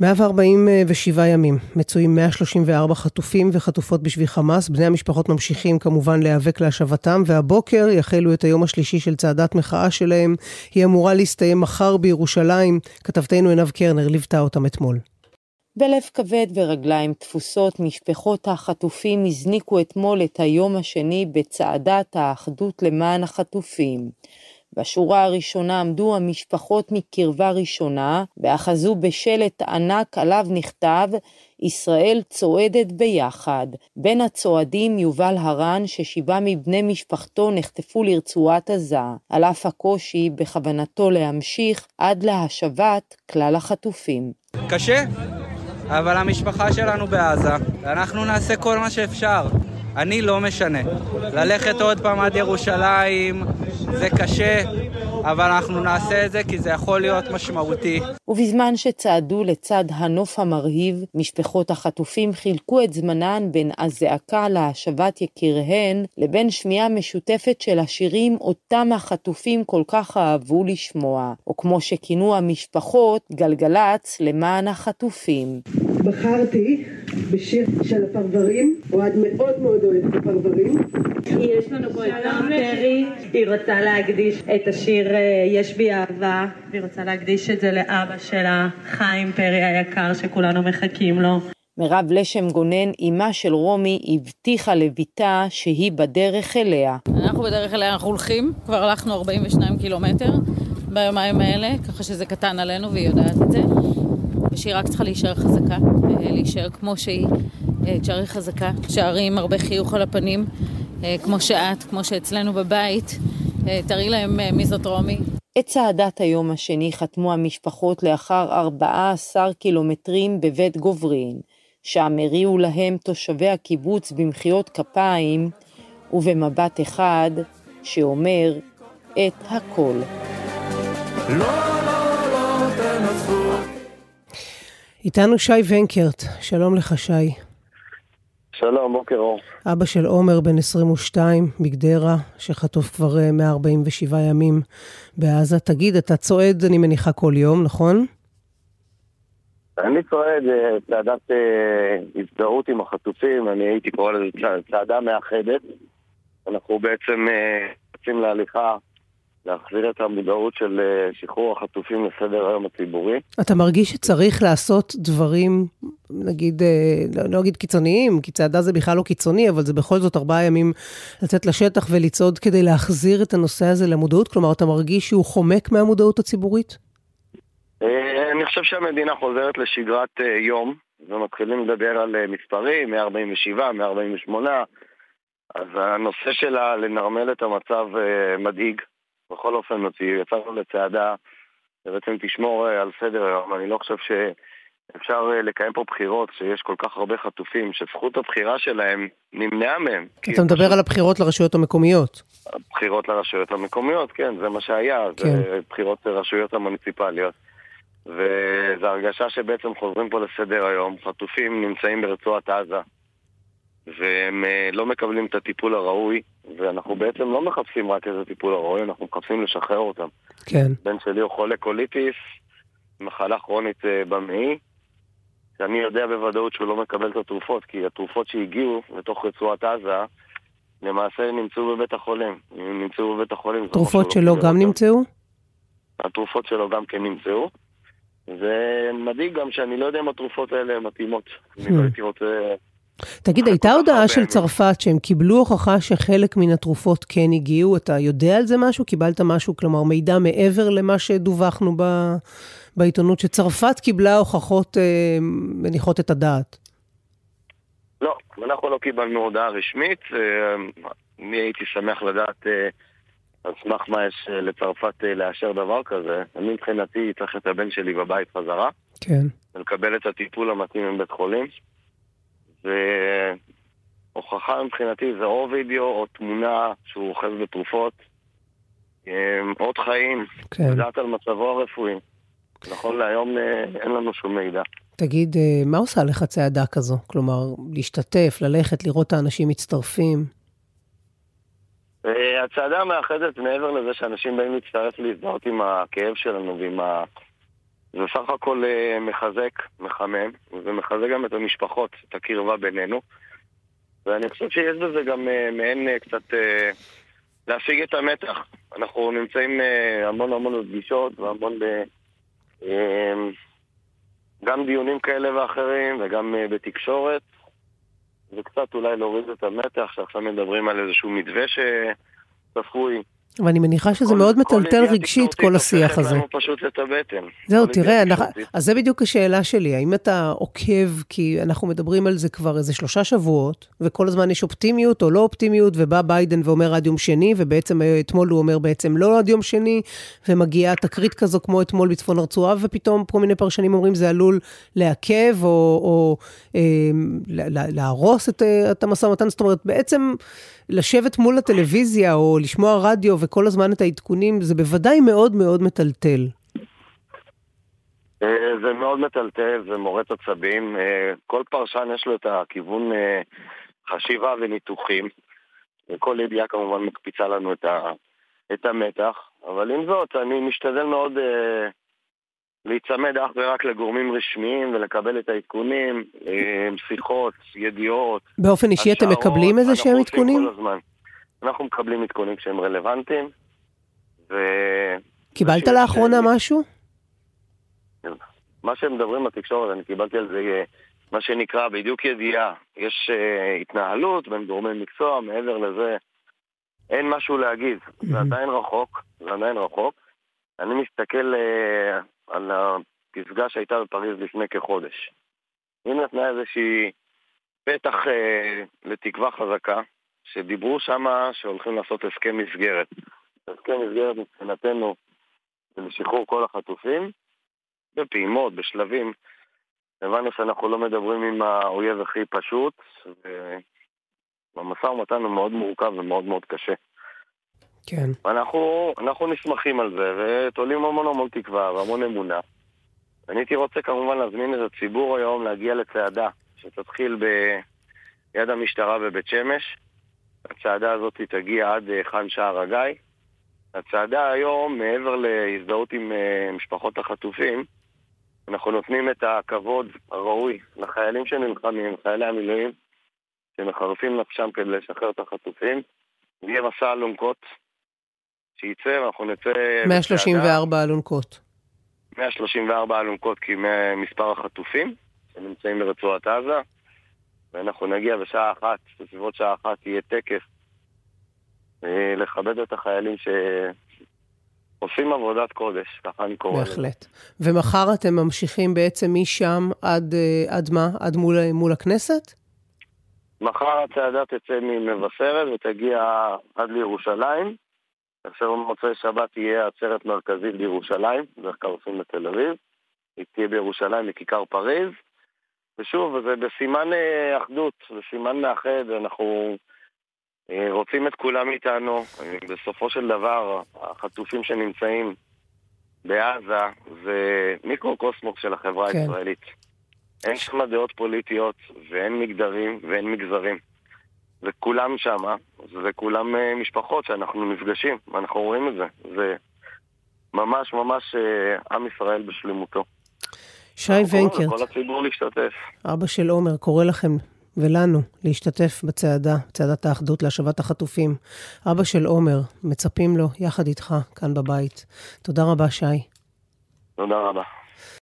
147 ימים, מצויים 134 חטופים וחטופות בשבי חמאס, בני המשפחות ממשיכים כמובן להיאבק להשבתם, והבוקר יחלו את היום השלישי של צעדת מחאה שלהם. היא אמורה להסתיים מחר בירושלים. כתבתנו עינב קרנר ליוותה אותם אתמול. בלב כבד ורגליים תפוסות, משפחות החטופים הזניקו אתמול את היום השני בצעדת האחדות למען החטופים. בשורה הראשונה עמדו המשפחות מקרבה ראשונה, ואחזו בשלט ענק עליו נכתב ישראל צועדת ביחד. בין הצועדים יובל הרן, ששבעה מבני משפחתו נחטפו לרצועת עזה. על אף הקושי, בכוונתו להמשיך עד להשבת כלל החטופים. קשה, אבל המשפחה שלנו בעזה, ואנחנו נעשה כל מה שאפשר. אני לא משנה. ללכת עוד פעם עד ירושלים זה קשה, אבל אנחנו נעשה את זה כי זה יכול להיות משמעותי. ובזמן שצעדו לצד הנוף המרהיב, משפחות החטופים חילקו את זמנן בין הזעקה להשבת יקיריהן, לבין שמיעה משותפת של השירים אותם החטופים כל כך אהבו לשמוע, או כמו שכינו המשפחות, גלגלצ למען החטופים. בחרתי בשיר של הפרברים, אוהד מאוד מאוד אוהד את הפרברים. יש לנו פה את נועם פרי, היא רוצה להקדיש את השיר אה, יש בי אהבה, והיא רוצה להקדיש את זה לאבא שלה, חיים פרי היקר, שכולנו מחכים לו. מירב לשם גונן, אמה של רומי, הבטיחה לביתה שהיא בדרך אליה. אנחנו בדרך אליה, אנחנו הולכים, כבר הלכנו 42 קילומטר ביומיים האלה, ככה שזה קטן עלינו והיא יודעת את זה. ושהיא רק צריכה להישאר חזקה, אה, להישאר כמו שהיא, אה, תשארי חזקה, תשארי עם הרבה חיוך על הפנים, אה, כמו שאת, כמו שאצלנו בבית, תראי להם מי זאת רומי. את צעדת היום השני חתמו המשפחות לאחר 14 קילומטרים בבית גוברין, שם הריעו להם תושבי הקיבוץ במחיאות כפיים ובמבט אחד שאומר את הכל. לא איתנו שי ונקרט, שלום לך שי. שלום, בוקר אור. אבא של עומר, בן 22, מגדרה, שחטוף כבר 147 אה, ימים בעזה. תגיד, אתה צועד, אני מניחה, כל יום, נכון? אני צועד אה, צעדת אה, הזדהות עם החטופים, אני הייתי קורא לזה צעדה מאחדת. אנחנו בעצם יוצאים להליכה להחזיר את המודעות של אה, שחרור החטופים לסדר היום הציבורי. אתה מרגיש שצריך לעשות דברים, נגיד, אה, לא, לא אגיד קיצוניים, כי צעדה זה בכלל לא קיצוני, אבל זה בכל זאת ארבעה ימים לצאת לשטח ולצעוד כדי להחזיר את הנושא הזה למודעות? כלומר, אתה מרגיש שהוא חומק מהמודעות הציבורית? אה, אני חושב שהמדינה חוזרת לשגרת יום, ומתחילים לדבר על מספרים, 147, 148, אז הנושא שלה לנרמל את המצב מדאיג. בכל אופן, יצאנו לצעדה שבעצם תשמור אה, על סדר היום. אני לא חושב שאפשר אה, לקיים פה בחירות כשיש כל כך הרבה חטופים, שזכות הבחירה שלהם נמנעה מהם. אתה מדבר פשוט... על הבחירות לרשויות המקומיות. הבחירות לרשויות המקומיות, כן, זה מה שהיה, כן. זה בחירות לרשויות המוניציפליות. וזו הרגשה שבעצם חוזרים פה לסדר היום. חטופים נמצאים ברצועת עזה. והם אה, לא מקבלים את הטיפול הראוי, ואנחנו בעצם לא מחפשים רק איזה טיפול הראוי, אנחנו מחפשים לשחרר אותם. כן. בן שלי הוא חולה קוליטיס, מחלה כרונית אה, במעי, שאני יודע בוודאות שהוא לא מקבל את התרופות, כי התרופות שהגיעו לתוך רצועת עזה, למעשה נמצאו בבית החולים. הם נמצאו בבית החולים. תרופות שלו גם נמצאו? התרופות שלו גם כן נמצאו. זה מדאיג גם שאני לא יודע אם התרופות האלה מתאימות. אני לא hmm. הייתי רוצה... תגיד, הייתה הודעה של צרפת שהם קיבלו הוכחה שחלק מן התרופות כן הגיעו? אתה יודע על זה משהו? קיבלת משהו, כלומר מידע מעבר למה שדווחנו ב... בעיתונות, שצרפת קיבלה הוכחות אה, מניחות את הדעת? לא, אנחנו לא קיבלנו הודעה רשמית. אה, אני הייתי שמח לדעת אה, על סמך מה יש אה, לצרפת לאשר דבר כזה. אני מבחינתי צריך את הבן שלי בבית חזרה. כן. ולקבל את הטיפול המתאים מבית חולים. והוכחה מבחינתי זה או וידאו או תמונה שהוא אוחז בתרופות. עוד חיים, כן. לדעת על מצבו הרפואי. נכון להיום אה, אין לנו שום מידע. תגיד, אה, מה עושה לך צעדה כזו? כלומר, להשתתף, ללכת, לראות את האנשים מצטרפים? אה, הצעדה מאחדת מעבר לזה שאנשים באים להצטרף להזדהות עם הכאב שלנו ועם זה סך הכל אה, מחזק, מחמם, ומחזק גם את המשפחות, את הקרבה בינינו. ואני חושב שיש בזה גם אה, מעין אה, קצת להשיג את המתח. אנחנו נמצאים המון המון בפגישות והמון ב... גם דיונים כאלה ואחרים וגם בתקשורת, וקצת אולי להוריד את המתח, שעכשיו מדברים על איזשהו מתווה שצפוי. ואני מניחה שזה מאוד מטלטל רגשית, כל השיח הזה. לנו פשוט את הבטן. זהו, תראה, אז זה בדיוק השאלה שלי. האם אתה עוקב, כי אנחנו מדברים על זה כבר איזה שלושה שבועות, וכל הזמן יש אופטימיות או לא אופטימיות, ובא ביידן ואומר עד יום שני, ובעצם אתמול הוא אומר בעצם לא עד יום שני, ומגיעה תקרית כזו כמו אתמול בצפון הרצועה, ופתאום כל מיני פרשנים אומרים זה עלול לעכב, או, או אה, להרוס את, את המשא ומתן. זאת אומרת, בעצם... לשבת מול הטלוויזיה או לשמוע רדיו וכל הזמן את העדכונים, זה בוודאי מאוד מאוד מטלטל. אה, זה מאוד מטלטל, זה מורט עצבים. אה, כל פרשן יש לו את הכיוון אה, חשיבה וניתוחים. וכל ידיעה כמובן מקפיצה לנו את, המתח. אבל עם זאת, אני משתדל מאוד להיצמד אך ורק לגורמים רשמיים ולקבל את העדכונים, אה, שיחות, ידיעות. באופן אישי אתם מקבלים איזה שהם עדכונים? אנחנו מקבלים עדכונים כשהם רלוונטיים, ו... קיבלת לאחרונה ש... משהו? מה שהם מדברים בתקשורת, אני קיבלתי על זה אה, מה שנקרא בדיוק ידיעה. יש uh, התנהלות בין גורמי מקצוע, מעבר לזה אין משהו להגיד. זה עדיין רחוק, זה עדיין רחוק. אני מסתכל uh, על הפסגה שהייתה בפריז לפני כחודש. היא נתנה איזושהי פתח אה, לתקווה חזקה, שדיברו שם שהולכים לעשות הסכם מסגרת. הסכם מסגרת מבחינתנו זה לשחרור כל החטופים, בפעימות, בשלבים. הבנו שאנחנו לא מדברים עם האויב הכי פשוט, והמשא ומתן הוא מאוד מורכב ומאוד מאוד קשה. כן. ואנחנו אנחנו נסמכים על זה, ותולים המון המון תקווה והמון אמונה. אני הייתי רוצה כמובן להזמין את הציבור היום להגיע לצעדה, שתתחיל ביד המשטרה בבית שמש. הצעדה הזאת תגיע עד היכן שער הגיא. הצעדה היום, מעבר להזדהות עם uh, משפחות החטופים, אנחנו נותנים את הכבוד הראוי לחיילים שנלחמים, חיילי המילואים, שמחרפים נפשם כדי לשחרר את החטופים. יהיה מסע אלונקות שייצא, ואנחנו נצא... 134 אלונקות. 134 אלונקות כי מספר החטופים שנמצאים ברצועת עזה, ואנחנו נגיע בשעה אחת, בסביבות שעה אחת יהיה טקס אה, לכבד את החיילים שעושים עבודת קודש, ככה אני קורא לזה. בהחלט. ומחר אתם ממשיכים בעצם משם עד, אה, עד מה? עד מול, מול הכנסת? מחר הצעדה תצא ממבשרת ותגיע עד לירושלים. עכשיו במוצאי שבת תהיה עצרת מרכזית בירושלים, בדרך כלל עושים בתל אביב. היא תהיה בירושלים מכיכר פריז. ושוב, זה בסימן אה, אחדות, זה סימן מאחד, אנחנו אה, רוצים את כולם איתנו. בסופו של דבר, החטופים שנמצאים בעזה זה מיקרו-קוסמוס של החברה כן. הישראלית. אין שם דעות פוליטיות, ואין מגדרים, ואין מגזרים. וכולם שם, זה כולם אה, משפחות שאנחנו נפגשים, ואנחנו רואים את זה. זה ממש ממש אה, עם ישראל בשלמותו. שי ונקרט. כל הציבור להשתתף. אבא של עומר קורא לכם ולנו להשתתף בצעדה, צעדת האחדות להשבת החטופים. אבא של עומר, מצפים לו יחד איתך כאן בבית. תודה רבה, שי. תודה רבה.